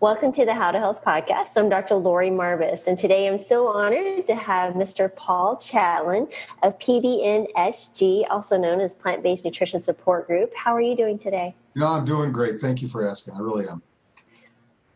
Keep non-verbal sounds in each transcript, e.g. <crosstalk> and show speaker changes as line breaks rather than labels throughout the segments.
Welcome to the How to Health podcast. I'm Dr. Lori Marvis, and today I'm so honored to have Mr. Paul Chatlin of PBNSG, also known as Plant Based Nutrition Support Group. How are you doing today?
You know, I'm doing great. Thank you for asking. I really am.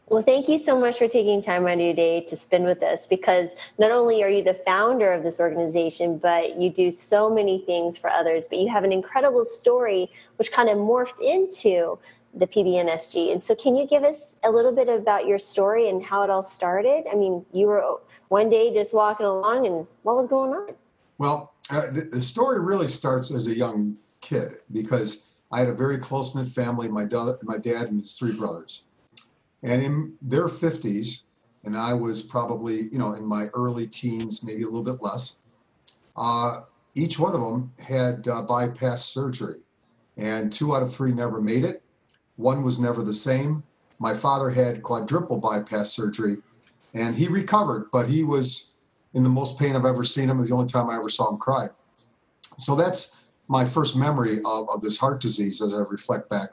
Well, thank you so much for taking time out of your day to spend with us because not only are you the founder of this organization, but you do so many things for others, but you have an incredible story which kind of morphed into the PBNSG. And so, can you give us a little bit about your story and how it all started? I mean, you were one day just walking along, and what was going on?
Well, uh, the, the, story really starts as a young kid because I had a very close knit family my, da- my dad and his three brothers. And in their 50s, and I was probably, you know, in my early teens, maybe a little bit less, uh, each one of them had uh, bypass surgery. And two out of three never made it one was never the same. My father had quadruple bypass surgery and he recovered, but he was in the most pain I've ever seen him. The only time I ever saw him cry. So that's my first memory of, of this heart disease as I reflect back.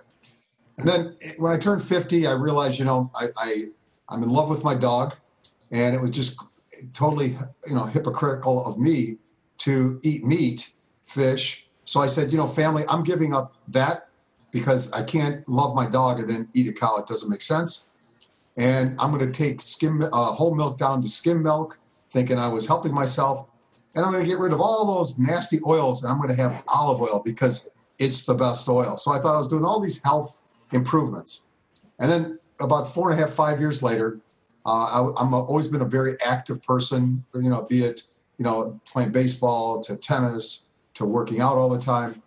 And then when I turned 50, I realized, you know, I, I I'm in love with my dog, and it was just totally, you know, hypocritical of me to eat meat, fish. So I said, you know, family, I'm giving up that because I can't love my dog and then eat a cow. It doesn't make sense. And I'm going to take skim uh, whole milk down to skim milk, thinking I was helping myself. And I'm going to get rid of all those nasty oils, and I'm going to have olive oil because it's the best oil. So I thought I was doing all these health improvements. And then about four and a half, five years later, uh, I, am always been a very active person. You know, be it you know playing baseball to tennis to working out all the time.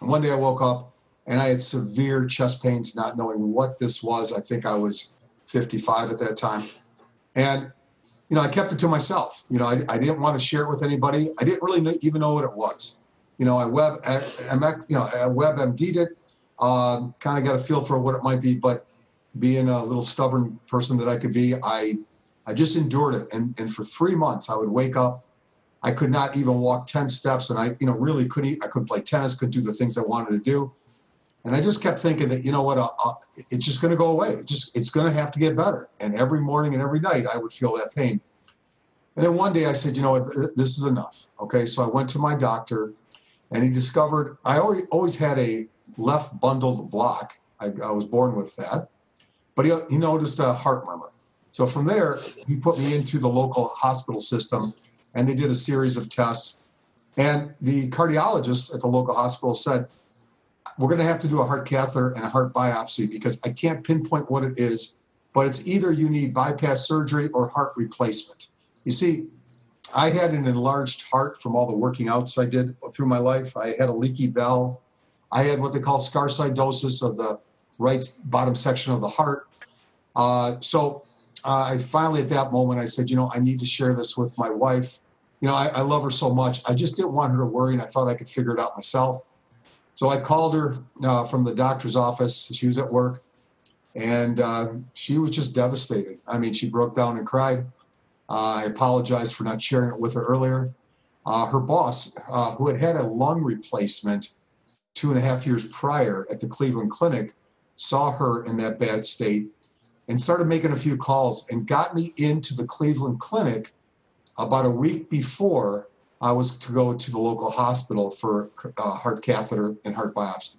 And one day I woke up and I had severe chest pains, not knowing what this was. I think I was 55 at that time, and you know I kept it to myself. You know I, I didn't want to share it with anybody. I didn't really even know what it was. You know I web I, you know I WebMD'd it, uh, kind of got a feel for what it might be, but being a little stubborn person that I could be, I I just endured it, and and for three months I would wake up. I could not even walk 10 steps and I, you know, really couldn't, I couldn't play tennis, couldn't do the things I wanted to do. And I just kept thinking that, you know what, uh, uh, it's just going to go away. It just it's going to have to get better. And every morning and every night, I would feel that pain. And then one day I said, you know what, this is enough. Okay, so I went to my doctor, and he discovered I always had a left bundled block. I, I was born with that, but he, he noticed a heart murmur. So from there, he put me into the local hospital system, and they did a series of tests. And the cardiologist at the local hospital said, we're going to have to do a heart catheter and a heart biopsy because I can't pinpoint what it is, but it's either you need bypass surgery or heart replacement. You see, I had an enlarged heart from all the working outs I did through my life. I had a leaky valve. I had what they call sarcoidosis of the right bottom section of the heart. Uh, so uh, I finally, at that moment, I said, you know, I need to share this with my wife. You know, I, I love her so much. I just didn't want her to worry, and I thought I could figure it out myself. So I called her uh, from the doctor's office. She was at work, and uh, she was just devastated. I mean, she broke down and cried. Uh, I apologized for not sharing it with her earlier. Uh, her boss, uh, who had had a lung replacement two and a half years prior at the Cleveland Clinic, saw her in that bad state and started making a few calls and got me into the Cleveland Clinic about a week before I was to go to the local hospital for uh, heart catheter and heart biopsy.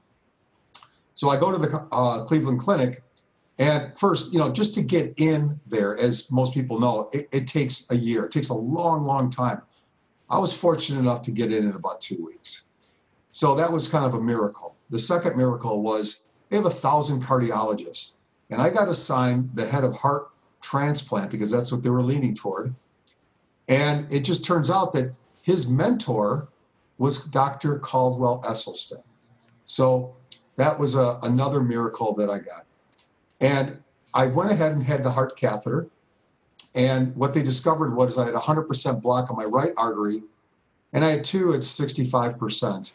So I go to the uh, Cleveland Clinic, and first, you know, just to get in there, as most people know, it, it, takes a year. It takes a long, long time. I was fortunate enough to get in in about two weeks. So that was kind of a miracle. The second miracle was they have a thousand cardiologists, and I got assigned the head of heart transplant because that's what they were leaning toward. And it just turns out that his mentor was Dr. Caldwell Esselstyn. So that was a, another miracle that I got. And I went ahead and had the heart catheter. And what they discovered was I had 100% block on my right artery, and I had two at 65%.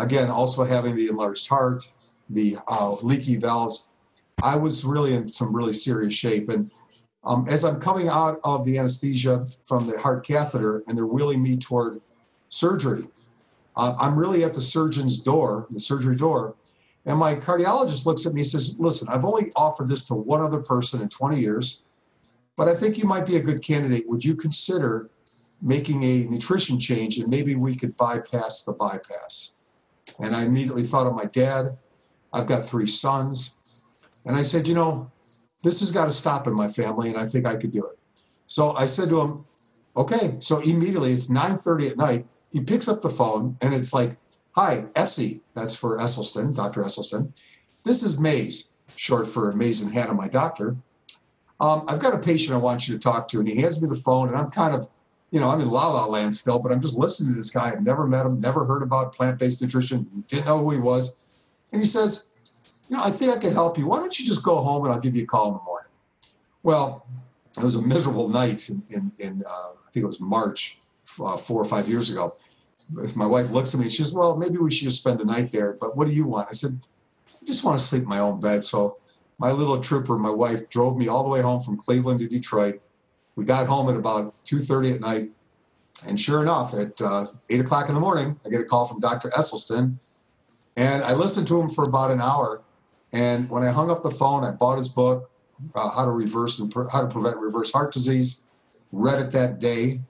Again, also having the enlarged heart, the uh, leaky valves. I was really in some really serious shape. And um, as I'm coming out of the anesthesia from the heart catheter and they're wheeling me toward surgery, uh, I'm really at the surgeon's door, the surgery door, And my cardiologist looks at me and says, Listen, I've only offered this to one other person in 20 years, but I think you might be a good candidate. Would you consider making a nutrition change and maybe we could bypass the bypass? And I immediately thought of my dad. I've got three sons. And I said, You know, this has got to stop in my family, and I think I could do it. So I said to him, Okay. So immediately it's 9:30 at night. He picks up the phone and it's like, Hi, Essie. That's for Esselstyn, Dr. Esselstyn. This is Mays, short for Mazen Hanna, my doctor. Um, I've got a patient I want you to talk to, and he hands me the phone, and I'm kind of, you know, I'm in la la land still, but I'm just listening to this guy. I've never met him, never heard about plant based nutrition, didn't know who he was. And he says, You know, I think I could help you. Why don't you just go home and I'll give you a call in the morning? Well, it was a miserable night in, in, in uh, I think it was March, uh, four or five years ago if my wife looks at me, she says, "Well, maybe we should just spend the night there." But what do you want? I said, "I just want to sleep in my own bed." So my little trooper, my wife, drove me all the way home from Cleveland to Detroit. We got home at about two thirty at night, and sure enough, at uh, eight o'clock in the morning, I get a call from Dr. Esselstyn, and I listened to him for about an hour. And when I hung up the phone, I bought his book, uh, "How to Reverse and How to Prevent Reverse Heart Disease." Read it that day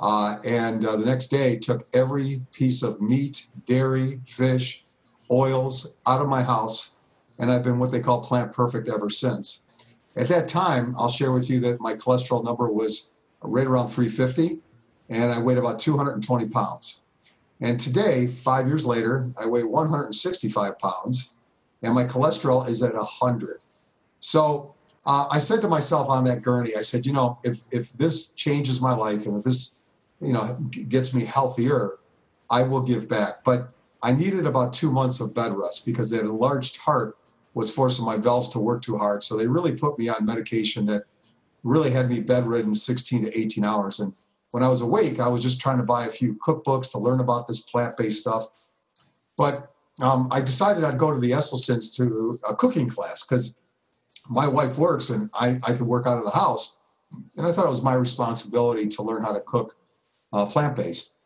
uh, and uh, the next day, took every piece of meat, dairy, fish, oils out of my house, and I've been what they call plant perfect ever since. At that time, I'll share with you that my cholesterol number was right around 350, and I weighed about 220 pounds. And today, five years later, I weigh 165 pounds, and my cholesterol is at 100. So uh, I said to myself on that gurney, I said, you know, if if this changes my life and if this you know gets me healthier, I will give back. But I needed about two months of bed rest because that enlarged heart was forcing my valves to work too hard. So they really put me on medication that really had me bedridden 16 to 18 hours. And when I was awake, I was just trying to buy a few cookbooks to learn about this plant-based stuff. But um, I decided I'd go to the Esselstyns to a cooking class because my wife works and I, I could work out of the house. And I thought it was my responsibility to learn how to cook uh, plant based.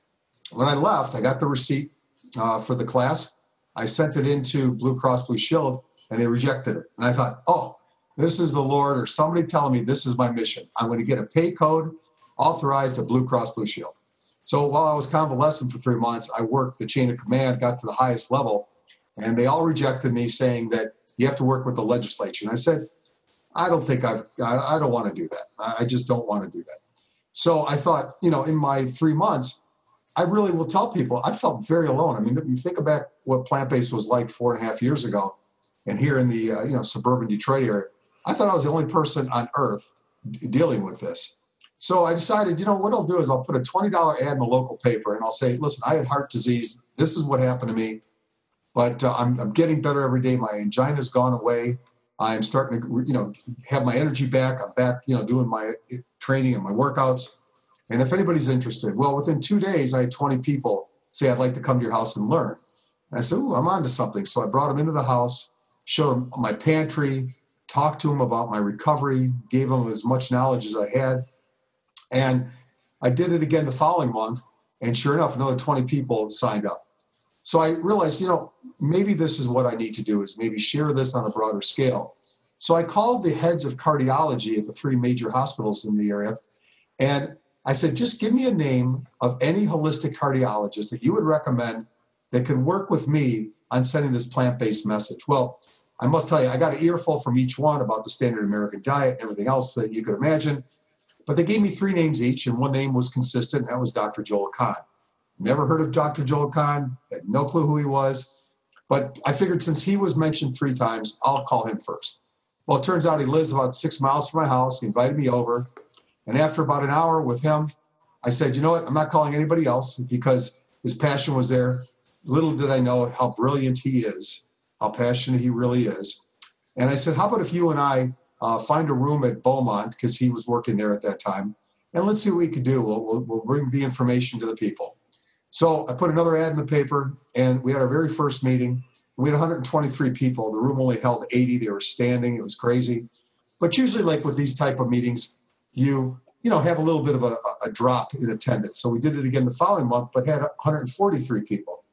When I left, I got the receipt uh, for the class. I sent it into Blue Cross Blue Shield and they rejected it. And I thought, oh, this is the Lord or somebody telling me this is my mission. I'm going to get a pay code authorized at Blue Cross Blue Shield. So while I was convalescent for three months, I worked the chain of command, got to the highest level, and they all rejected me, saying that you have to work with the legislature. And I said, I don't think I've, I, don't want to do that. I just don't want to do that. So I thought, you know, in my three months, I really will tell people I felt very alone. I mean, if you think about what plant based was like four and a half years ago, and here in the uh, you know suburban Detroit area, I thought I was the only person on earth dealing with this. So I decided, you know, what I'll do is I'll put a twenty dollar ad in the local paper, and I'll say, listen, I had heart disease. This is what happened to me, but uh, I'm, I'm getting better every day. My angina's gone away. I'm starting to, you know, have my energy back. I'm back, you know, doing my training and my workouts. And if anybody's interested, well, within two days, I had 20 people say, I'd like to come to your house and learn. And I said, Ooh, I'm on to something. So I brought them into the house, showed them my pantry, talked to them about my recovery, gave them as much knowledge as I had. And I did it again the following month. And sure enough, another 20 people signed up. So I realized, you know, maybe this is what I need to do is maybe share this on a broader scale. So I called the heads of cardiology at the three major hospitals in the area. And I said, just give me a name of any holistic cardiologist that you would recommend that could work with me on sending this plant based message. Well, I must tell you, I got an earful from each one about the standard American diet and everything else that you could imagine. But they gave me three names each, and one name was consistent, and that was Dr. Joel Kahn. Never heard of Dr. Joel Kahn, had no clue who he was. But I figured since he was mentioned three times, I'll call him first. Well, it turns out he lives about six miles from my house. He invited me over. And after about an hour with him, I said, you know what? I'm not calling anybody else because his passion was there. Little did I know how brilliant he is, how passionate he really is. And I said, how about if you and I uh, find a room at Beaumont, because he was working there at that time, and let's see what we can do. We'll, we'll, we'll bring the information to the people. So I put another ad in the paper, and we had our very first meeting. We had 123 people. The room only held 80. They were standing. It was crazy. But usually, like with these type of meetings, you you know have a little bit of a, a drop in attendance. So we did it again the following month, but had 143 people.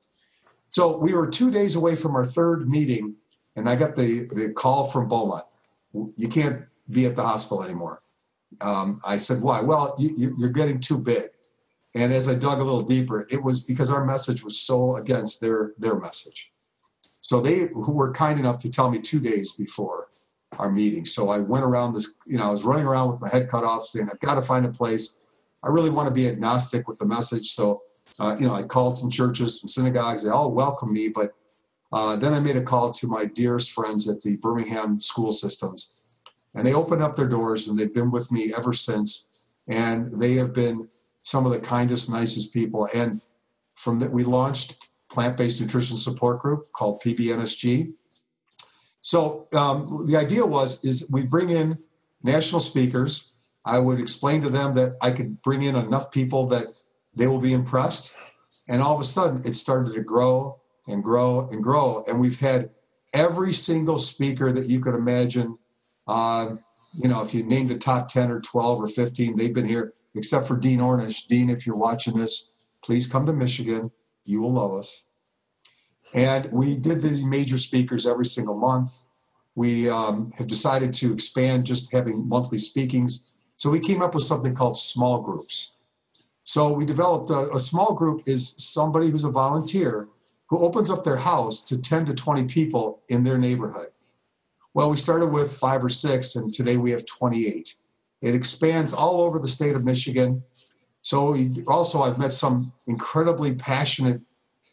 So we were two days away from our third meeting, and I got the, the call from Beaumont. You can't be at the hospital anymore. Um, I said, why? Well, you, you're getting too big. And as I dug a little deeper, it was because our message was so against their their message. So they were kind enough to tell me two days before our meeting. So I went around this, you know, I was running around with my head cut off saying, I've got to find a place. I really want to be agnostic with the message. So, uh, you know, I called some churches, some synagogues. They all welcomed me. But uh, then I made a call to my dearest friends at the Birmingham school systems. And they opened up their doors and they've been with me ever since. And they have been some of the kindest, nicest people. And from that, we launched plant-based nutrition support group called PBNSG. So um, the idea was is we bring in national speakers. I would explain to them that I could bring in enough people that they will be impressed, and all of a sudden it started to grow and grow and grow. And we've had every single speaker that you could imagine. Uh, you know, if you named the top 10 or 12 or 15, they've been here, except for Dean Ornish. Dean, if you're watching this, please come to Michigan. You will love us. And we did the major speakers every single month. We um, have decided to expand just having monthly speakings. So we came up with something called small groups. So we developed a, a small group is somebody who's a volunteer who opens up their house to 10 to 20 people in their neighborhood. Well, we started with five or six, and today we have 28. It expands all over the state of Michigan. So also, I've met some incredibly passionate,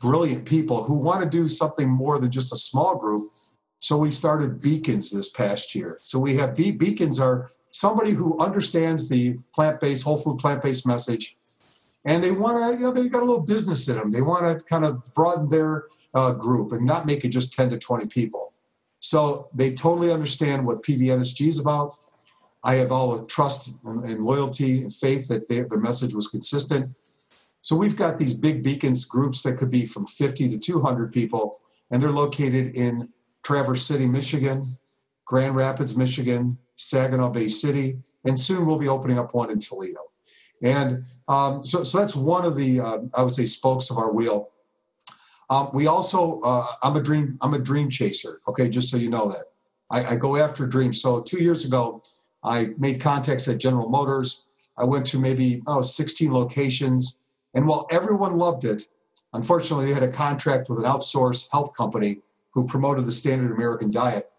brilliant people who want to do something more than just a small group. So we started Beacons this past year. So we have Be- Beacons are somebody who understands the plant-based, whole food plant-based message, and they want to, you know, they got a little business in them. They want to kind of broaden their uh, group and not make it just 10 to 20 people. So they totally understand what PBNSG is about. I have all the trust and, and loyalty and faith that they, their message was consistent. So we've got these big beacons groups that could be from 50 to 200 people, and they're located in Traverse City, Michigan, Grand Rapids, Michigan, Saginaw Bay City, and soon we'll be opening up one in Toledo. And um, so, so that's one of the, uh, I would say, spokes of our wheel. Um, we also, uh, I'm a dream, I'm a dream chaser. Okay, just so you know that I, I go after dreams. So two years ago, I made contacts at General Motors. I went to maybe oh, 16 locations, and while everyone loved it, unfortunately, they had a contract with an outsourced health company who promoted the standard American diet.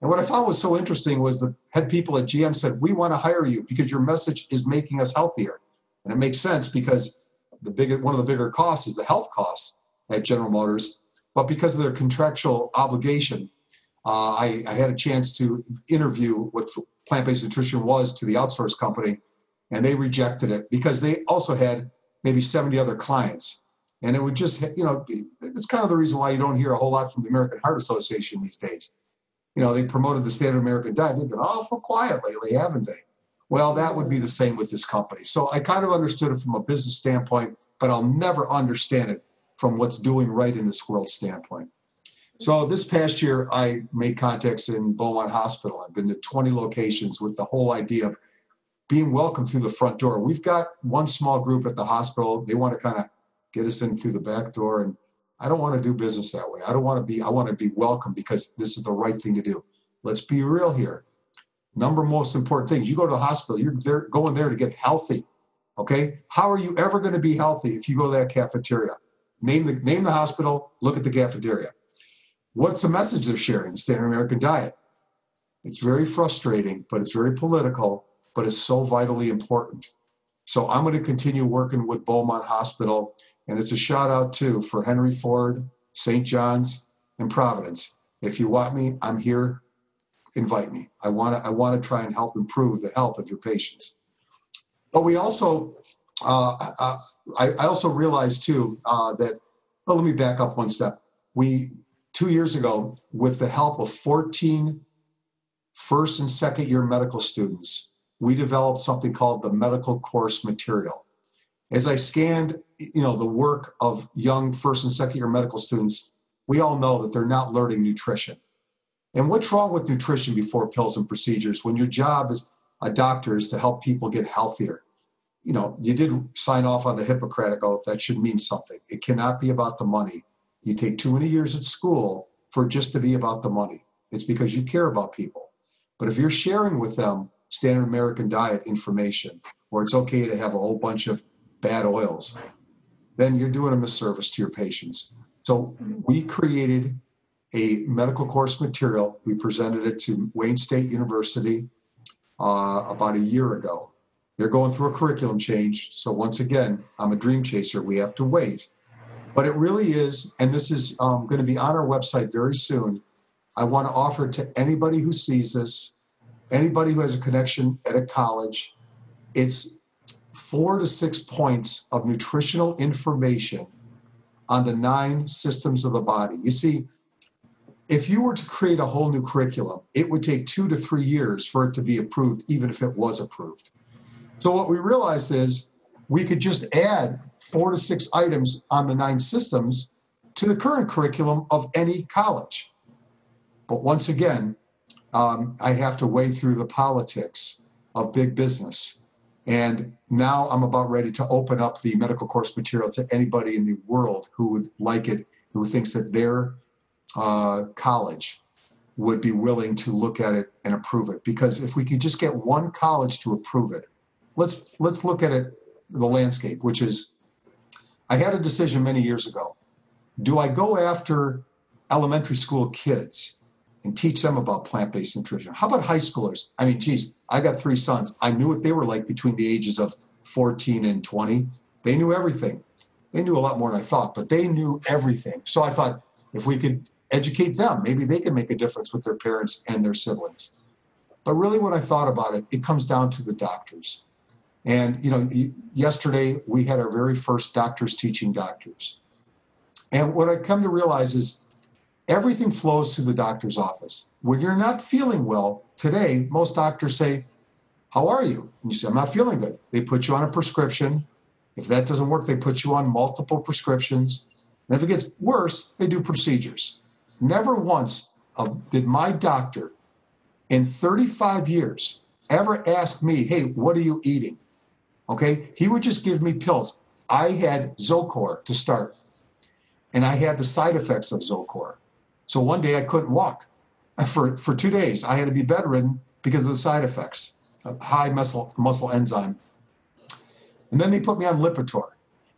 And what I found was so interesting was the head people at GM said, "We want to hire you because your message is making us healthier," and it makes sense because the big one of the bigger costs is the health costs at General Motors. But because of their contractual obligation, uh, I, I, had a chance to interview what plant based nutrition was to the outsource company, and they rejected it because they also had maybe 70 other clients. And it would just, you know, it's kind of the reason why you don't hear a whole lot from the American Heart Association these days. You know, they promoted the standard American diet. They've been awful quiet lately, haven't they? Well, that would be the same with this company. So I kind of understood it from a business standpoint, but I'll never understand it from what's doing right in this world standpoint. So this past year, I made contacts in Beaumont Hospital. I've been to 20 locations with the whole idea of being welcome through the front door. We've got one small group at the hospital. They want to kind of get us in through the back door. And I don't want to do business that way. I don't want to be, I want to be welcome because this is the right thing to do. Let's be real here. Number most important things. You go to the hospital, you're there, going there to get healthy. Okay. How are you ever going to be healthy if you go to that cafeteria? Name the name the hospital. Look at the cafeteria. What's the message they're sharing? Standard American diet. It's very frustrating, but it's very political, but it's so vitally important. So I'm going to continue working with Beaumont Hospital, and it's a shout out too for Henry Ford, St. John's, and Providence. If you want me, I'm here. Invite me. I want to. I want to try and help improve the health of your patients. But we also uh, uh, I, I, also realized too uh, that. Well, let me back up one step. We two years ago, with the help of 14 first and second year medical students, we developed something called the medical course material. As I scanned, you know, the work of young first and second year medical students, we all know that they're not learning nutrition. And what's wrong with nutrition before pills and procedures when your job as a doctor is to help people get healthier? you know, you did sign off on the Hippocratic Oath. That should mean something. It cannot be about the money. you take too many years at school for just to be about the money. It's because you care about people. But if you're sharing with them standard American diet information, or it's okay to have a whole bunch of bad oils, then you're doing a misservice to your patients. So we created a medical course material. We presented it to Wayne State University uh, about a year ago. They're going through a curriculum change. So once again, I'm a dream chaser. We have to wait. But it really is, and this is um, going to be on our website very soon. I want to offer it to anybody who sees this, anybody who has a connection at a college. It's four to six points of nutritional information on the nine systems of the body. You see, if you were to create a whole new curriculum, it would take two to three years for it to be approved, even if it was approved. So, what we realized is we could just add four to six items on the nine systems to the current curriculum of any college. But once again, um, I have to wade through the politics of big business. And now I'm about ready to open up the medical course material to anybody in the world who would like it, who thinks that their uh, college would be willing to look at it and approve it. Because if we could just get one college to approve it, let's let's look at it the landscape, which is I had a decision many years ago. Do I go after elementary school kids and teach them about plant based nutrition? How about high schoolers? I mean, geez, I got three sons. I knew what they were like between the ages of 14 and 20. They knew everything. They knew a lot more than I thought, but they knew everything. So I thought if we could educate them, maybe they can make a difference with their parents and their siblings. But really, when I thought about it, it comes down to the doctors. And, you know, yesterday we had our very first doctors teaching doctors. And what I come to realize is everything flows through the doctor's office. When you're not feeling well, today, most doctors say, How are you? And you say, I'm not feeling good. They put you on a prescription. If that doesn't work, they put you on multiple prescriptions. And if it gets worse, they do procedures. Never once um, did my doctor in 35 years ever ask me, Hey, what are you eating? Okay, he would just give me pills. I had Zocor to start, and I had the side effects of Zocor. So one day I couldn't walk for, for two days. I had to be bedridden because of the side effects, high muscle, muscle enzyme. And then they put me on Lipitor.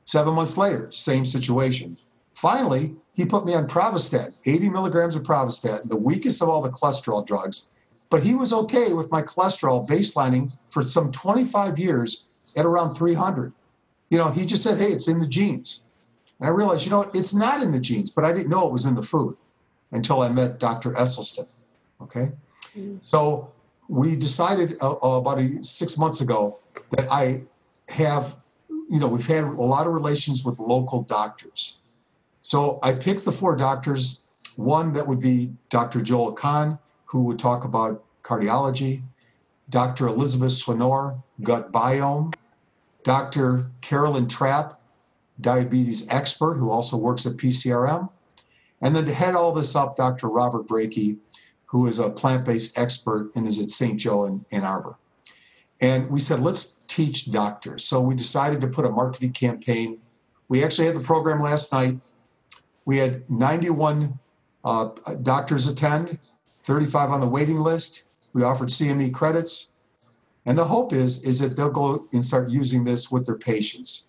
Seven months later, same situation. Finally, he put me on Pravastatin, 80 milligrams of Pravastatin, the weakest of all the cholesterol drugs. But he was okay with my cholesterol baselining for some 25 years at around 300. You know, he just said, hey, it's in the genes. And I realized, you know, it's not in the genes, but I didn't know it was in the food until I met Dr. Esselstyn. Okay. Mm-hmm. So we decided uh, uh, about a, six months ago that I have, you know, we've had a lot of relations with local doctors. So I picked the four doctors. One that would be Dr. Joel Kahn, who would talk about cardiology, Dr. Elizabeth Swanor, gut biome, Dr. Carolyn Trapp, diabetes expert who also works at PCRM. And then to head all this up, Dr. Robert Breakey, who is a plant based expert and is at St. Joe in Ann Arbor. And we said, let's teach doctors. So we decided to put a marketing campaign. We actually had the program last night. We had 91 uh, doctors attend, 35 on the waiting list. We offered CME credits. And the hope is is that they'll go and start using this with their patients.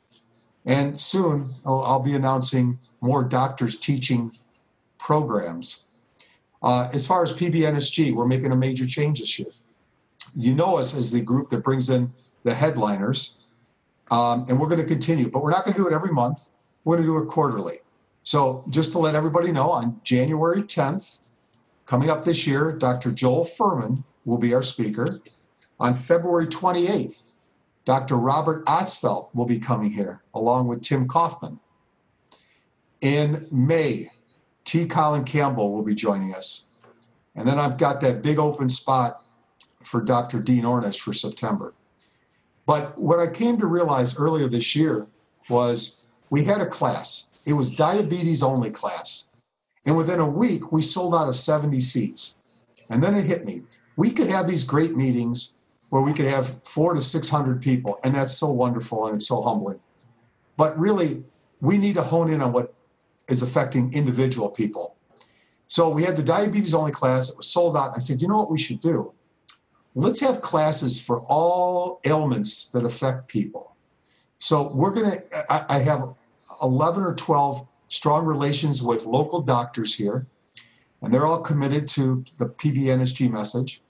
And soon I'll be announcing more doctors teaching programs. Uh, as far as PBNSG, we're making a major change this year. You know us as the group that brings in the headliners, um, and we're going to continue, but we're not going to do it every month. We're going to do it quarterly. So, just to let everybody know, on January 10th, coming up this year, Dr. Joel Fuhrman will be our speaker. On February 28th, Dr. Robert Ostfeld will be coming here along with Tim Kaufman. In May, T. Colin Campbell will be joining us. And then I've got that big open spot for Dr. Dean Ornish for September. But what I came to realize earlier this year was we had a class. It was diabetes only class. And within a week, we sold out of 70 seats. And then it hit me. We could have these great meetings where we could have four to 600 people. And that's so wonderful and it's so humbling. But really, we need to hone in on what is affecting individual people. So we had the diabetes only class. It was sold out. I said, you know what we should do? Let's have classes for all ailments that affect people. So we're going to, I have 11 or 12 strong relations with local doctors here, and they're all committed to the PBNSG message.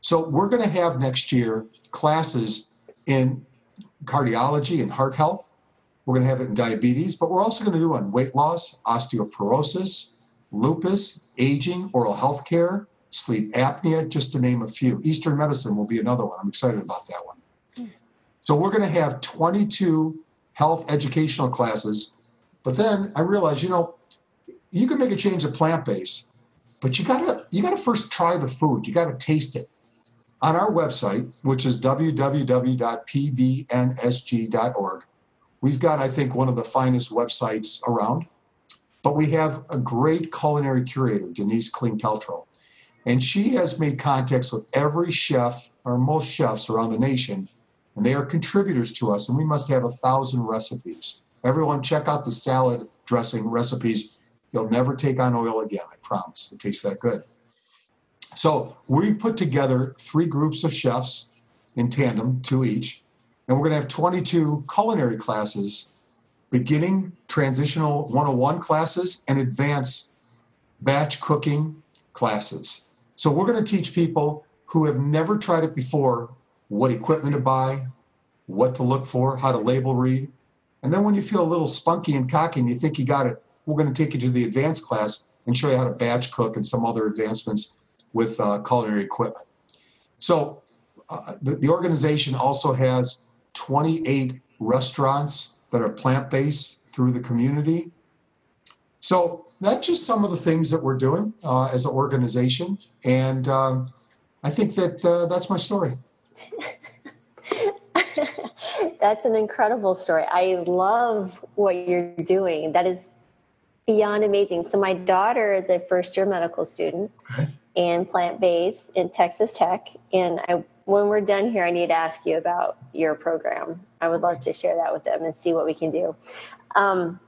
So we're going to have next year classes in cardiology and heart health. We're going to have it in diabetes, but we're also going to do on weight loss, osteoporosis, lupus, aging, oral health care, sleep apnea, just to name a few. Eastern medicine will be another one. I'm excited about that one. So we're going to have 22 health educational classes. But then I realized, you know, you can make a change of plant based, but you gotta you gotta first try the food. You gotta taste it. On our website, which is www.pbnsg.org, we've got, I think, one of the finest websites around. But we have a great culinary curator, Denise Kling Peltro. And she has made contacts with every chef or most chefs around the nation, and they are contributors to us, and we must have a thousand recipes. Everyone, check out the salad dressing recipes. You'll never take on oil again, I promise. It tastes that good. So we put together three groups of chefs in tandem, two each, and we're going to have 22 culinary classes, beginning transitional 101 classes and advanced batch cooking classes. So we're going to teach people who have never tried it before what equipment to buy, what to look for, how to label read. And then when you feel a little spunky and cocky and you think you got it, we're going to take you to the advanced class and show you how to batch cook and some other advancements with uh, culinary equipment. So uh, the, the organization also has 28 restaurants that are plant based through the community. So that's just some of the things that we're doing uh, as an organization, and um, I think that uh, that's my story. <laughs>
that's an incredible story. I love what you're doing. That is beyond amazing. So my daughter is a first year medical student okay. and plant based in Texas Tech, and I when we're done here, I need to ask you about your program. I would love to share that with them and see what we can do. Um,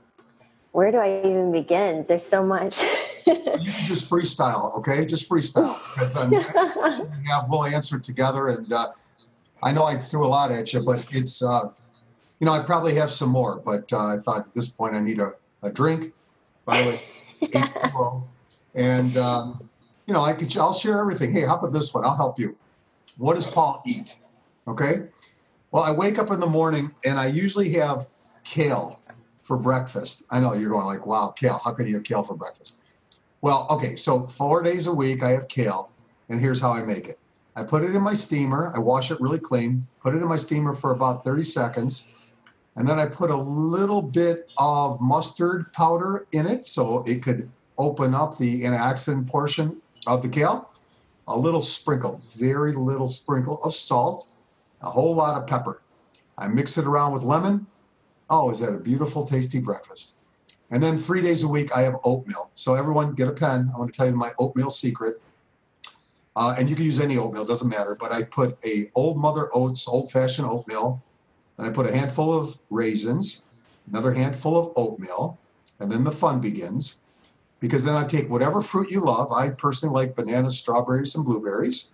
where do I even begin? There's so much.
you can just freestyle, okay? Just freestyle because I'm, <laughs> we'll answer together. And uh, I know I threw a lot at you, but it's uh, you know I probably have some more, but uh, I thought at this point I need a, a drink. By the way, <laughs> and um, you know I could I'll share everything. Hey, how about this one? I'll help you. What does Paul eat? Okay. Well, I wake up in the morning and I usually have kale for breakfast. I know you're going like, wow, kale. How can you have kale for breakfast? Well, okay, so four days a week I have kale, and here's how I make it. I put it in my steamer, I wash it really clean, put it in my steamer for about 30 seconds, and then I put a little bit of mustard powder in it so it could open up the antioxidant portion of the kale. A little sprinkle, very little sprinkle of salt, a whole lot of pepper. I mix it around with lemon, Oh, is that a beautiful, tasty breakfast? And then three days a week, I have oatmeal. So everyone, get a pen. I want to tell you my oatmeal secret. Uh, and you can use any oatmeal, doesn't matter. But I put a Old Mother Oats old-fashioned oatmeal, and I put a handful of raisins, another handful of oatmeal, and then the fun begins. Because then I take whatever fruit you love. I personally like bananas, strawberries, and blueberries.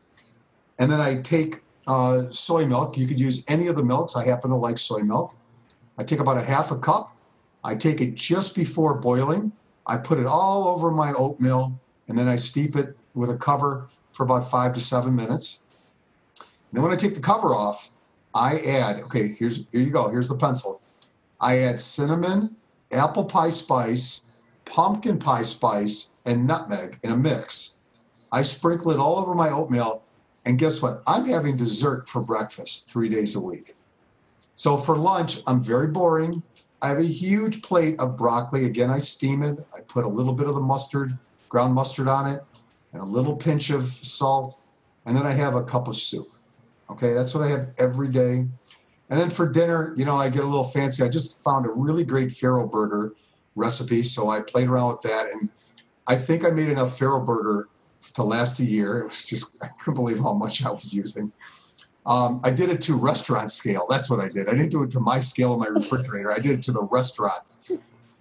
And then I take uh, soy milk. You could use any of the milks. I happen to like soy milk. I take about a half a cup. I take it just before boiling. I put it all over my oatmeal and then I steep it with a cover for about five to seven minutes. And then when I take the cover off, I add, okay, here's here you go, here's the pencil. I add cinnamon, apple pie spice, pumpkin pie spice, and nutmeg in a mix. I sprinkle it all over my oatmeal, and guess what? I'm having dessert for breakfast three days a week. So for lunch, I'm very boring. I have a huge plate of broccoli. Again, I steam it. I put a little bit of the mustard, ground mustard on it, and a little pinch of salt. And then I have a cup of soup. Okay, that's what I have every day. And then for dinner, you know, I get a little fancy. I just found a really great farro burger recipe. So I played around with that. And I think I made enough farro burger to last a year. It was just, <laughs> I couldn't believe how much I was using. Um, I did it to restaurant scale. That's what I did. I didn't do it to my scale in my refrigerator. I did it to the restaurant.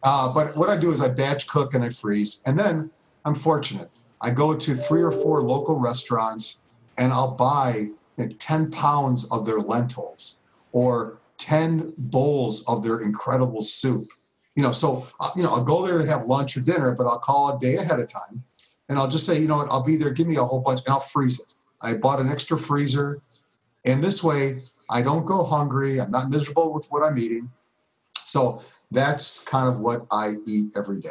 Uh, but what I do is I batch cook and I freeze. And then I'm fortunate. I go to three or four local restaurants and I'll buy like 10 pounds of their lentils or 10 bowls of their incredible soup. You know, so, uh, you know, I'll go there to have lunch or dinner, but I'll call a day ahead of time and I'll just say, you know what, I'll be there, give me a whole bunch, and I'll freeze it. I bought an extra freezer. And this way, I don't go hungry. I'm not miserable with what I'm eating. So that's kind of what I eat every day.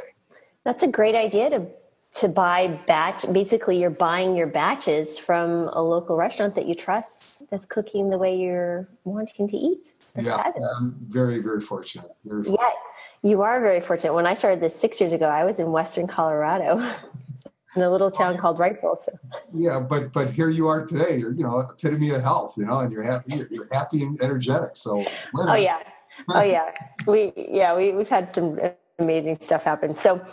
That's a great idea to to buy batch basically you're buying your batches from a local restaurant that you trust that's cooking the way you're wanting to eat. That's
yeah, fabulous. I'm very, very fortunate. Very
fortunate. Yeah, you are very fortunate. When I started this six years ago, I was in Western Colorado. <laughs> in a little town called Wrightsville. So.
Yeah, but but here you are today. You're you know epitome of health. You know, and you're happy. You're, you're happy and energetic. So.
Oh yeah, oh yeah. We yeah we we've had some amazing stuff happen. So.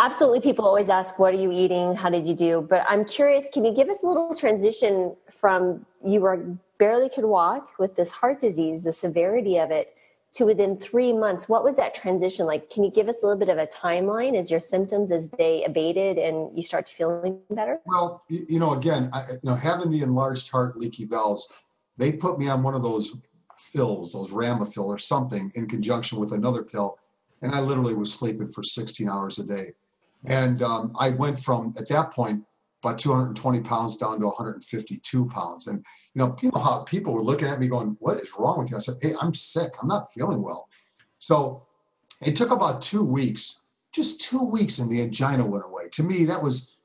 Absolutely, people always ask, "What are you eating? How did you do?" But I'm curious. Can you give us a little transition from you were barely could walk with this heart disease, the severity of it, to within three months what was that transition like? Can you give us a little bit of a timeline as your symptoms as they abated and you start to feeling better?
Well you know again I, you know having the enlarged heart leaky valves they put me on one of those fills those ramifil or something in conjunction with another pill and i literally was sleeping for 16 hours a day. And um, i went from at that point about 220 pounds down to 152 pounds. And you know, you know how people were looking at me going, "What is wrong with you?" I said, "Hey, I'm sick. I'm not feeling well." So it took about two weeks, just two weeks, and the angina went away. To me, that was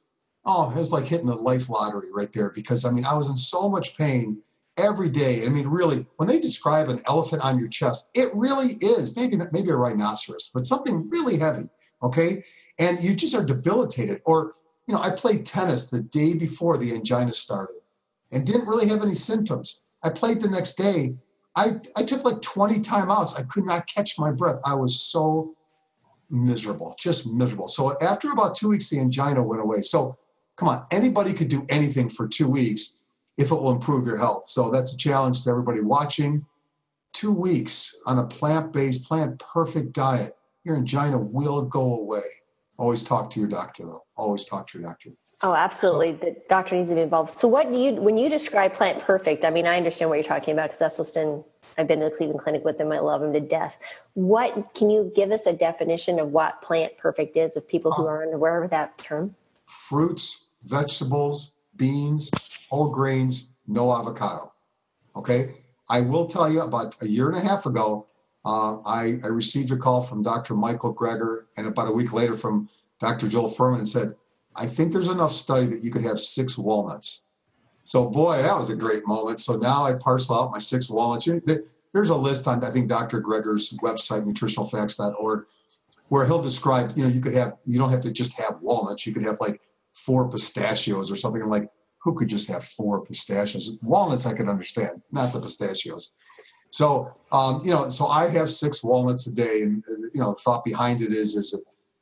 oh, it was like hitting the life lottery right there because I mean, I was in so much pain every day. I mean, really, when they describe an elephant on your chest, it really is maybe maybe a rhinoceros, but something really heavy. Okay, and you just are debilitated or you know, I played tennis the day before the angina started and didn't really have any symptoms. I played the next day. I, I took like 20 timeouts. I could not catch my breath. I was so miserable, just miserable. So after about two weeks, the angina went away. So come on, anybody could do anything for two weeks if it will improve your health. So that's a challenge to everybody watching. Two weeks on a plant based, plant perfect diet, your angina will go away. Always talk to your doctor, though. Always talk to your doctor.
Oh, absolutely. So, the doctor needs to be involved. So, what do you, when you describe Plant Perfect, I mean, I understand what you're talking about because Esselstyn, I've been to the Cleveland Clinic with them. I love them to death. What can you give us a definition of what Plant Perfect is of people who uh, are unaware of that term?
Fruits, vegetables, beans, whole grains, no avocado. Okay. I will tell you about a year and a half ago, uh, I, I, received a call from Dr. Michael Greger and about a week later from Dr. Joel Fuhrman and said, I think there's enough study that you could have six walnuts. So, boy, that was a great moment. So now I parcel out my six walnuts. There's a list on, I think, Dr. Greger's website, nutritionalfacts.org, where he'll describe, you know, you could have, you don't have to just have walnuts. You could have like four pistachios or something. I'm like, who could just have four pistachios? Walnuts I can understand, not the pistachios. So, um, you know, so I have six walnuts a day, and you know, the thought behind it is is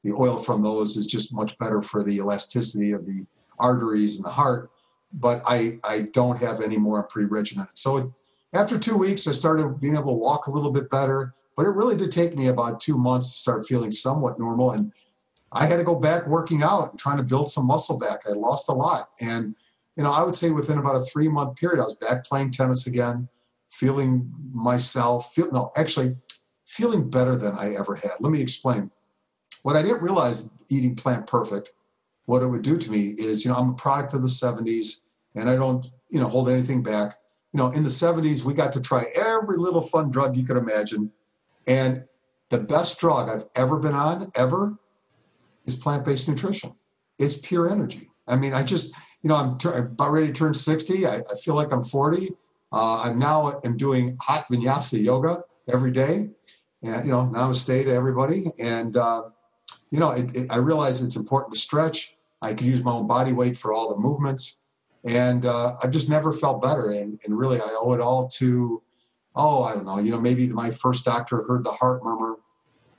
the oil from those is just much better for the elasticity of the arteries and the heart. But I I don't have any more pre-regimen. So it, after two weeks, I started being able to walk a little bit better. But it really did take me about two months to start feeling somewhat normal, and I had to go back working out and trying to build some muscle back. I lost a lot, and you know, I would say within about a three month period, I was back playing tennis again feeling myself, feel, no, actually feeling better than I ever had. Let me explain. What I didn't realize eating plant perfect, what it would do to me is, you know, I'm a product of the 70s and I don't, you know, hold anything back. You know, in the 70s, we got to try every little fun drug you could imagine. And the best drug I've ever been on, ever, is plant based nutrition. It's pure energy. I mean, I just, you know, I'm about ready to turn 60. I, I feel like I'm 40. Uh, I'm now am doing hot vinyasa yoga every day, and you know namaste to everybody. And uh, you know, it, it, I realize it's important to stretch. I could use my own body weight for all the movements, and uh, I've just never felt better. And, and really, I owe it all to, oh, I don't know, you know, maybe my first doctor heard the heart murmur,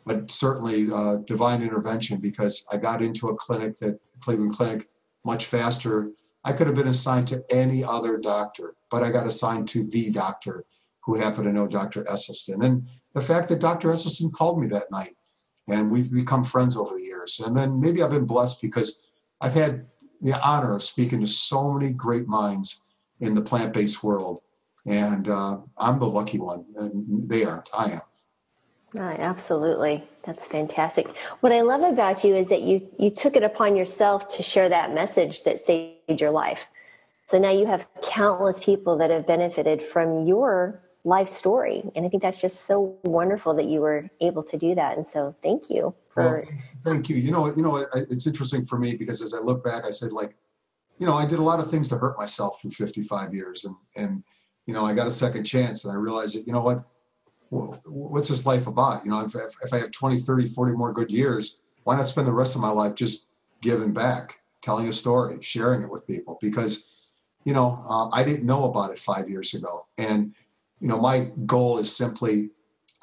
but certainly uh, divine intervention because I got into a clinic that Cleveland Clinic much faster I could have been assigned to any other doctor, but I got assigned to the doctor who happened to know Dr. Esselstyn. And the fact that Dr. Esselstyn called me that night and we've become friends over the years. And then maybe I've been blessed because I've had the honor of speaking to so many great minds in the plant-based world, and uh, I'm the lucky one, and they aren't. I am.
Oh, absolutely. That's fantastic. What I love about you is that you you took it upon yourself to share that message that saved your life. So now you have countless people that have benefited from your life story. And I think that's just so wonderful that you were able to do that. And so thank you.
For- well, thank you. You know, you know, it's interesting for me because as I look back, I said like, you know, I did a lot of things to hurt myself for 55 years and, and, you know, I got a second chance and I realized that, you know what, what's this life about? You know, if, if I have 20, 30, 40 more good years, why not spend the rest of my life just giving back, telling a story, sharing it with people? Because, you know, uh, I didn't know about it five years ago. And, you know, my goal is simply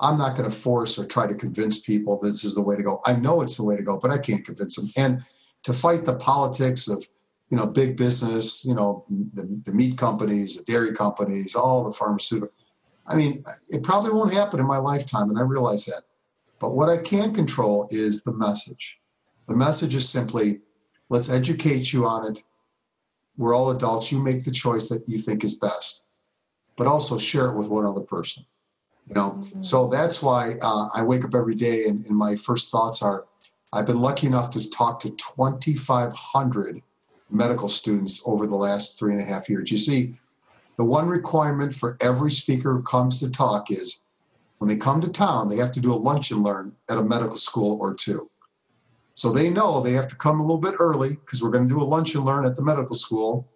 I'm not going to force or try to convince people this is the way to go. I know it's the way to go, but I can't convince them. And to fight the politics of, you know, big business, you know, the, the meat companies, the dairy companies, all the pharmaceutical I mean, it probably won't happen in my lifetime, and I realize that. But what I can control is the message. The message is simply let's educate you on it. We're all adults. You make the choice that you think is best, but also share it with one other person. You know, mm-hmm. so that's why uh, I wake up every day and, and my first thoughts are I've been lucky enough to talk to 2,500 medical students over the last three and a half years. You see, the one requirement for every speaker who comes to talk is when they come to town, they have to do a lunch and learn at a medical school or two. So they know they have to come a little bit early because we're going to do a lunch and learn at the medical school.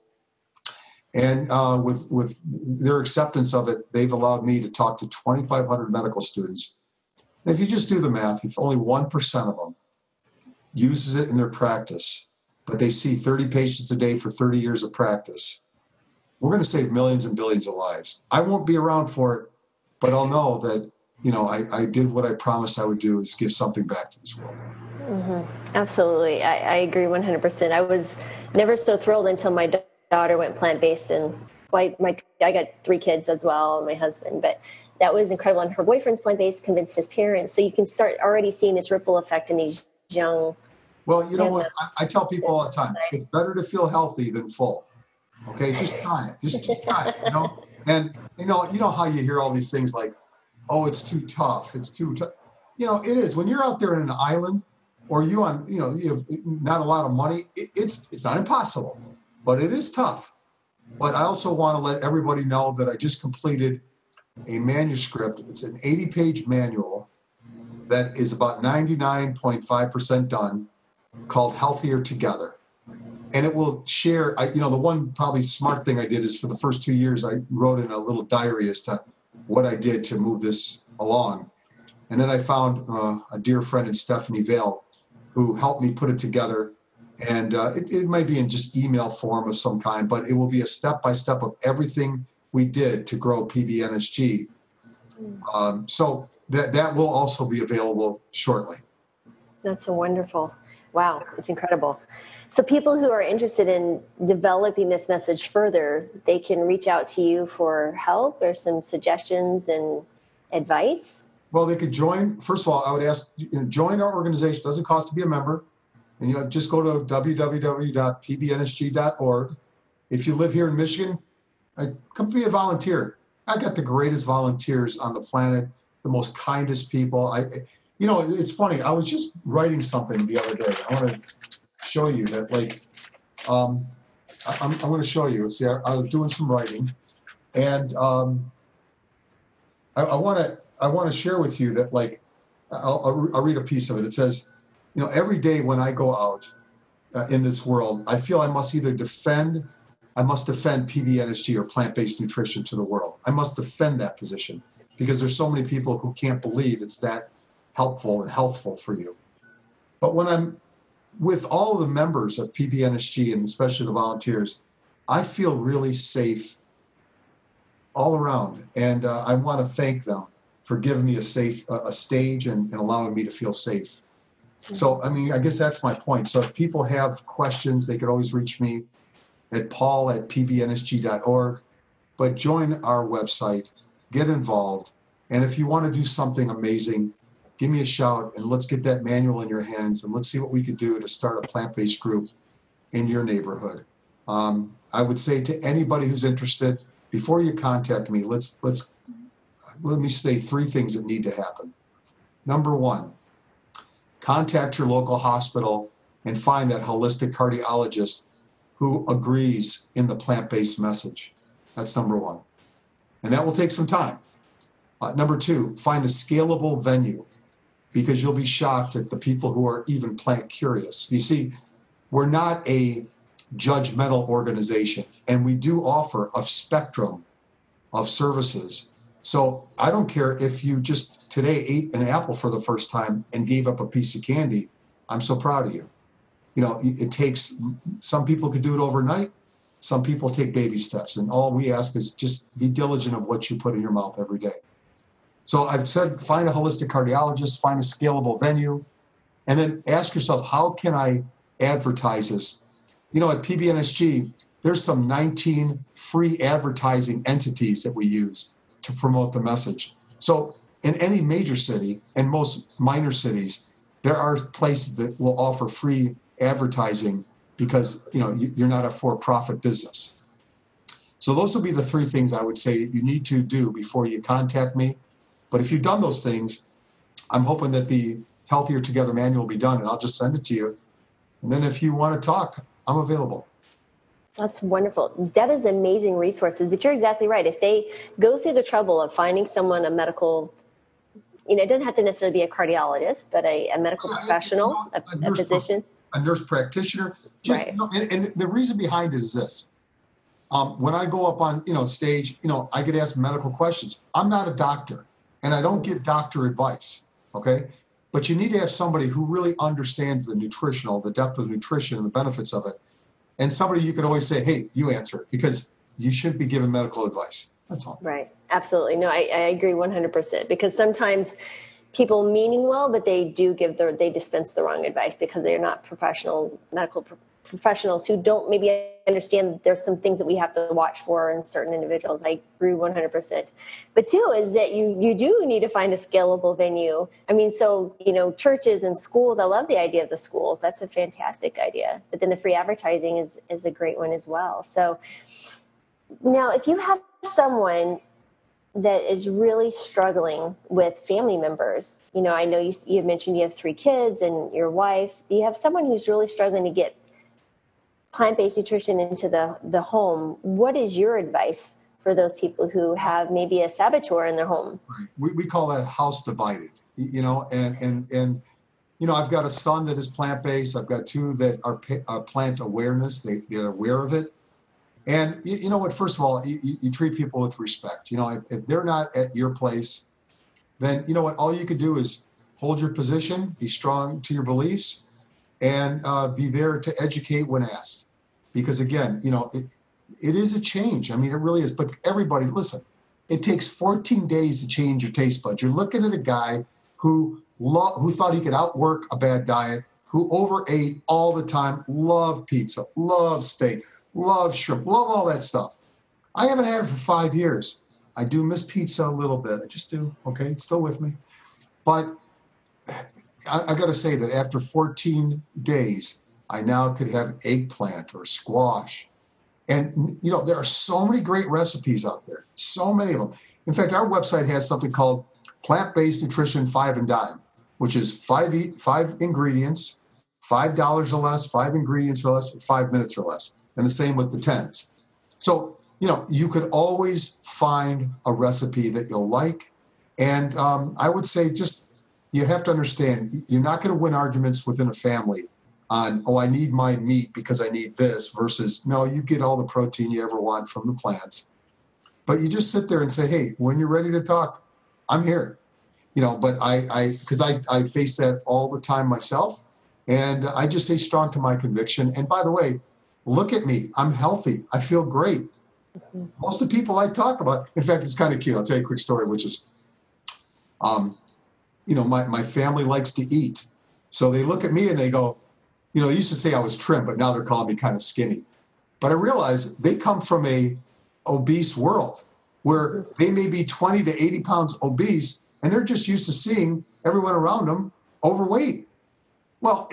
And uh, with with their acceptance of it, they've allowed me to talk to 2,500 medical students. And if you just do the math, if only one percent of them uses it in their practice, but they see 30 patients a day for 30 years of practice, we're going to save millions and billions of lives. I won't be around for it, but I'll know that, you know, I, I did what I promised I would do is give something back to this world.
Mm-hmm. Absolutely. I, I agree 100%. I was never so thrilled until my daughter went plant-based and my, my, I got three kids as well, and my husband, but that was incredible. And her boyfriend's plant-based convinced his parents. So you can start already seeing this ripple effect in these young.
Well, you know what? I, I tell people all the time, it's better to feel healthy than full. Okay, just try it. Just, just try it. You know, and you know, you know how you hear all these things like, "Oh, it's too tough. It's too tough." You know, it is. When you're out there in an island, or you on, you know, you have not a lot of money. It, it's it's not impossible, but it is tough. But I also want to let everybody know that I just completed a manuscript. It's an 80-page manual that is about 99.5% done, called "Healthier Together." And it will share. I, you know, the one probably smart thing I did is for the first two years, I wrote in a little diary as to what I did to move this along. And then I found uh, a dear friend in Stephanie Vale who helped me put it together. And uh, it, it might be in just email form of some kind, but it will be a step by step of everything we did to grow PBNSG. Um, so that, that will also be available shortly.
That's a wonderful. Wow, it's incredible. So people who are interested in developing this message further, they can reach out to you for help or some suggestions and advice.
Well, they could join. First of all, I would ask you know, join our organization. It doesn't cost to be a member, and you know, just go to www.pbnsg.org. If you live here in Michigan, come be a volunteer. I got the greatest volunteers on the planet, the most kindest people. I, you know, it's funny. I was just writing something the other day. I want to show you that like um, I, am I'm, I'm going to show you. See, I, I, was doing some writing, and um, I want to I want to share with you that like I'll, I'll, I'll, read a piece of it. It says, you know, every day when I go out uh, in this world, I feel I must either defend, I must defend PBNSG or plant-based nutrition to the world. I must defend that position because there's so many people who can't believe it's that helpful and healthful for you. But when I'm with all the members of PBNSG and especially the volunteers, I feel really safe all around. And uh, I want to thank them for giving me a safe uh, a stage and, and, allowing me to feel safe. So, I mean, I guess that's my point. So if people have questions, they could always reach me at paul at pbnsg.org. But join our website, get involved. And if you want to do something amazing, give me a shout and let's get that manual in your hands and let's see what we could do to start a plant-based group in your neighborhood. Um, I would say to anybody who's interested, before you contact me, let's let's let me say three things that need to happen. Number one, contact your local hospital and find that holistic cardiologist who agrees in the plant-based message. That's number one, and that will take some time. Uh, number two, find a scalable venue because you'll be shocked at the people who are even plant curious. You see, we're not a judgmental organization, and we do offer a spectrum of services. So I don't care if you just today ate an apple for the first time and gave up a piece of candy. I'm so proud of you. You know, it takes some people could do it overnight. Some people take baby steps, and all we ask is just be diligent of what you put in your mouth every day. So I've said find a holistic cardiologist, find a scalable venue, and then ask yourself, how can I advertise this. You know, at PBNSG, there's some 19 free advertising entities that we use to promote the message. So in any major city and most minor cities, there are places that will offer free advertising because you know you're not a for-profit business. So those would be the three things I would say you need to do before you contact me. But if you've done those things, I'm hoping that the Healthier Together manual will be done, and I'll just send it to you and then if you want to talk, I'm available.
That's wonderful. That is amazing resources. But you're exactly right. If they go through the trouble of finding someone, a medical, you know, it doesn't have to necessarily be a cardiologist, but a, a medical professional, a, a, a physician,
a nurse practitioner. Just, right. You know, and, and, the reason behind it is this. Um, when I go up on you know stage, you know, I get asked medical questions. I'm not a doctor, and I don't give doctor advice. Okay, but you need to have somebody who really understands the nutritional, the depth of nutrition and the benefits of it. And somebody you can always say, hey, you answer because you shouldn't be giving medical advice. That's all.
Right. Absolutely. No, I, I agree 100% because sometimes people meaning well, but they do give the, they dispense the wrong advice because they're not professional medical professionals who don't maybe understand there's some things that we have to watch for in certain individuals. I agree 100%. But two is that you you do need to find a scalable venue. I mean, so you know, churches and schools. I love the idea of the schools. That's a fantastic idea. But then the free advertising is is a great one as well. So now, if you have someone that is really struggling with family members. You know, I know you, you mentioned you have three kids and your wife. You have someone who's really struggling to get plant-based nutrition into the, the home, what is your advice for those people who have maybe a saboteur in their home?
We, we call that house divided, you know, and, and, and, you know, I've got a son that is plant-based. I've got two that are, are plant awareness. They, they're aware of it. And you, you know what, first of all, you, you, treat people with respect. You know, if, if they're not at your place, then you know what, all you can do is hold your position, be strong to your beliefs, and uh, be there to educate when asked. Because again, you know, it, it is a change. I mean, it really is. But everybody, listen, it takes 14 days to change your taste buds. You're looking at a guy who lo- who thought he could outwork a bad diet, who overate all the time, loved pizza, loved steak, loved shrimp, love all that stuff. I haven't had it for five years. I do miss pizza a little bit. I just do. Okay, it's still with me. But I, I got to say that after 14 days, I now could have eggplant or squash. And, you know, there are so many great recipes out there, so many of them. In fact, our website has something called Plant Based Nutrition Five and Dime, which is five, five ingredients, $5 or less, five ingredients or less, five minutes or less. And the same with the tens. So, you know, you could always find a recipe that you'll like. And um, I would say just you have to understand you're not going to win arguments within a family on oh i need my meat because i need this versus no you get all the protein you ever want from the plants. But you just sit there and say hey when you're ready to talk i'm here. You know but i i because i i face that all the time myself and i just stay strong to my conviction. And by the way look at me. I'm healthy. I feel great. Mm-hmm. most of the people i talk about in fact it's kind of cute. I'll tell you a quick story which is um, you know, my, my family likes to eat. So they look at me and they go, you know, they used to say I was trim, but now they're calling me kind of skinny. But I realize they come from a obese world where they may be 20 to 80 pounds obese, and they're just used to seeing everyone around them overweight. Well,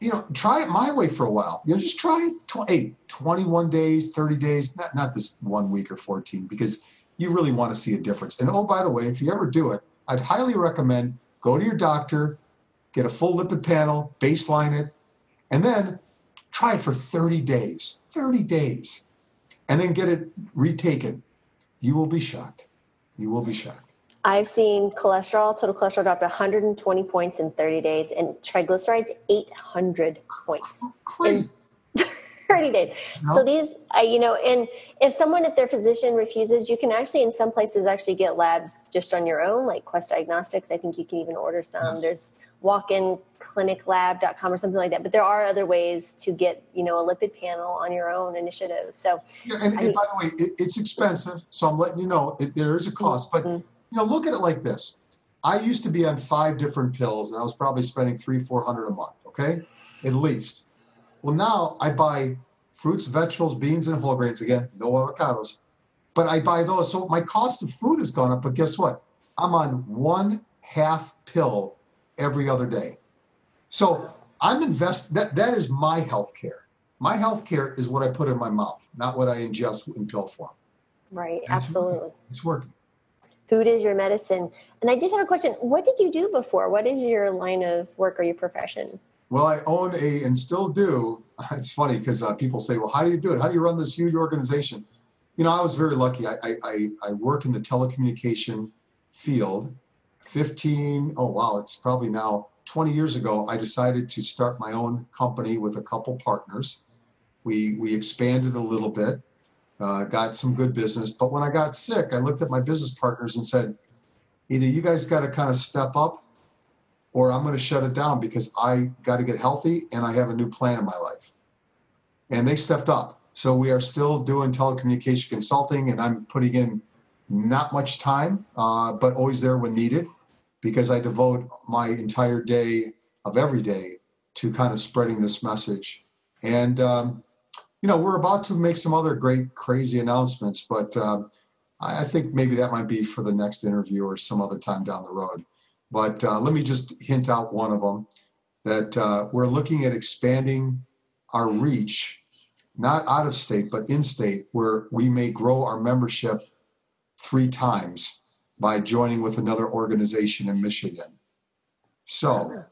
you know, try it my way for a while. You know, just try it. Tw- hey, 21 days, 30 days, not, not this one week or 14, because you really want to see a difference. And oh, by the way, if you ever do it, I'd highly recommend go to your doctor, get a full lipid panel, baseline it, and then try it for 30 days. 30 days. And then get it retaken. You will be shocked. You will be shocked.
I've seen cholesterol, total cholesterol dropped 120 points in 30 days, and triglycerides 800 points.
Crazy. <laughs>
30 days. No. So these, uh, you know, and if someone, if their physician refuses, you can actually, in some places, actually get labs just on your own, like Quest Diagnostics. I think you can even order some. Yes. There's walkincliniclab.com or something like that. But there are other ways to get, you know, a lipid panel on your own initiative. So,
yeah, and, and by the way, it, it's expensive. So I'm letting you know it, there is a cost. But mm-hmm you know, look at it like this. I used to be on five different pills, and I was probably spending three, four hundred a month. Okay, at least. Well, now I buy fruits, vegetables, beans, and whole grains. Again, no avocados, but I buy those. So my cost of food has gone up. But guess what? I'm on one half pill every other day. So I'm invest. That that is my health care. My health care is what I put in my mouth, not what I ingest in pill form.
Right. absolutely.
Working. It's working
food is your medicine. And I just have a question. What did you do before? What is your line of work or your profession?
Well, I own a, and still do. <laughs> It's funny because uh, people say, well, how do you do it? How do you run this huge organization? You know, I was very lucky. I, I, I work in the telecommunication field. 15, oh, wow, it's probably now 20 years ago, I decided to start my own company with a couple partners. We, we expanded a little bit uh, got some good business. But when I got sick, I looked at my business partners and said, either you guys got to kind of step up or I'm going to shut it down because I got to get healthy and I have a new plan in my life. And they stepped up. So we are still doing telecommunication consulting and I'm putting in not much time, uh, but always there when needed because I devote my entire day of every day to kind of spreading this message. And um, you know, we're about to make some other great, crazy announcements, but um, I think maybe that might be for the next interview or some other time down the road. But uh, let me just hint out one of them that uh, we're looking at expanding our reach, not out of state, but in state, where we may grow our membership three times by joining with another organization in Michigan. So,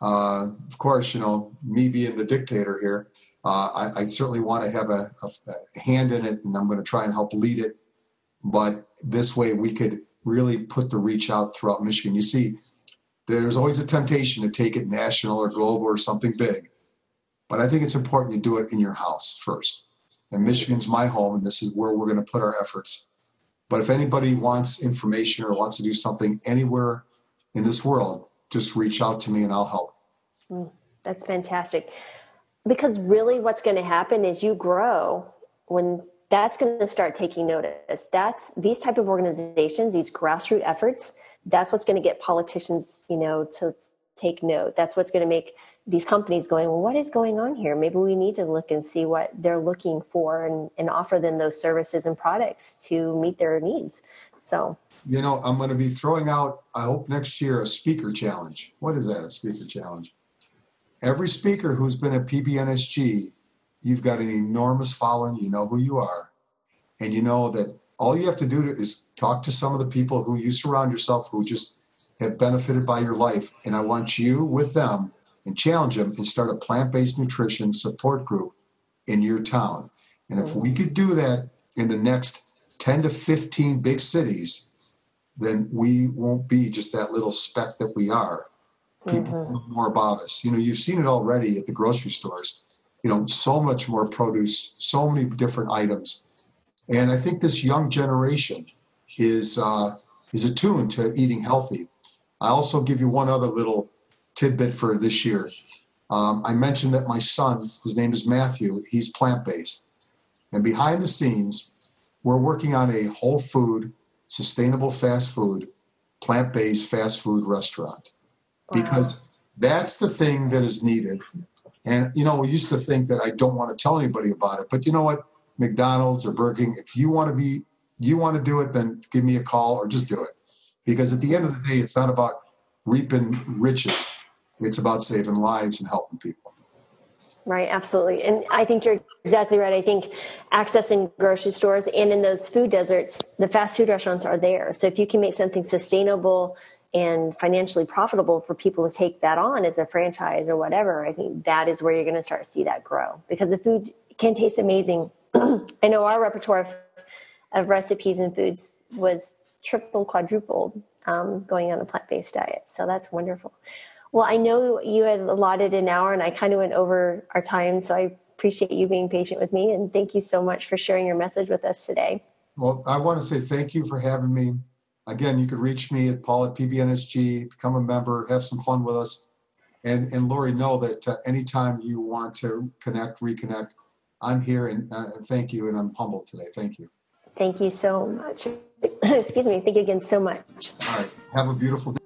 uh, of course, you know, me being the dictator here, uh, I, I, certainly want to have a, a, a, hand in it, and I'm going to try and help lead it. But this way, we could really put the reach out throughout Michigan. You see, there's always a temptation to take it national or global or something big. But I think it's important you do it in your house first. And Michigan's my home, and this is where we're going to put our efforts. But if anybody wants information or wants to do something anywhere in this world, just reach out to me and I'll help.
Mm, that's fantastic. Because really what's going to happen is you grow when that's going to start taking notice. That's these type of organizations these grassroots efforts that's what's going to get politicians you know to take note. That's what's going to make these companies going well what is going on here maybe we need to look and see what they're looking for and, and offer them those services and products to meet their needs so
you know i'm going to be throwing out i hope next year a speaker challenge what is that a speaker challenge every speaker who's been at PBNSG, you've got an enormous following. You know who you are. And you know that all you have to do is talk to some of the people who you surround yourself who just have benefited by your life. And I want you with them and challenge them and start a plant based nutrition support group in your town. And if we could do that in the next 10 to 15 big cities, then we won't be just that little speck that we are people mm-hmm. know more about us. You know, you've seen it already at the grocery stores. You know, so much more produce, so many different items, and I think this young generation is uh, is attuned to eating healthy. I also give you one other little tidbit for this year. Um, I mentioned that my son, his name is Matthew, he's plant based, and behind the scenes, we're working on a whole food, sustainable fast food, plant based fast food restaurant because that's the thing that is needed. And you know, we used to think that I don't want to tell anybody about it, but you know what? McDonald's or Burger King, if you want to be, you want to do it, then give me a call or just do it. Because at the end of the day, it's not about reaping riches, it's about saving lives and helping people.
Right, absolutely. And I think you're exactly right. I think accessing grocery stores and in those food deserts, the fast food restaurants are there. So if you can make something sustainable and financially profitable for people to take that on as a franchise or whatever, I think that is where you're going to start to see that grow because the food can taste amazing. <clears throat> I know our repertoire of, of, recipes and foods was triple, quadrupled um, going on a plant based diet. So that's wonderful. Well, I know you had allotted an hour and I kind of went over our time. So I appreciate you being patient with me. And thank you so much for sharing your message with us today.
Well, I want to say thank you for having me. Again, you can reach me at Paul at PBNSG, become a member, have some fun with us. And, and Lori, know that uh, anytime you want to connect, reconnect, I'm here and uh, thank you. And I'm humbled today. Thank you.
Thank you so much. <coughs> Excuse me. Thank you again so much.
All right. Have a beautiful day.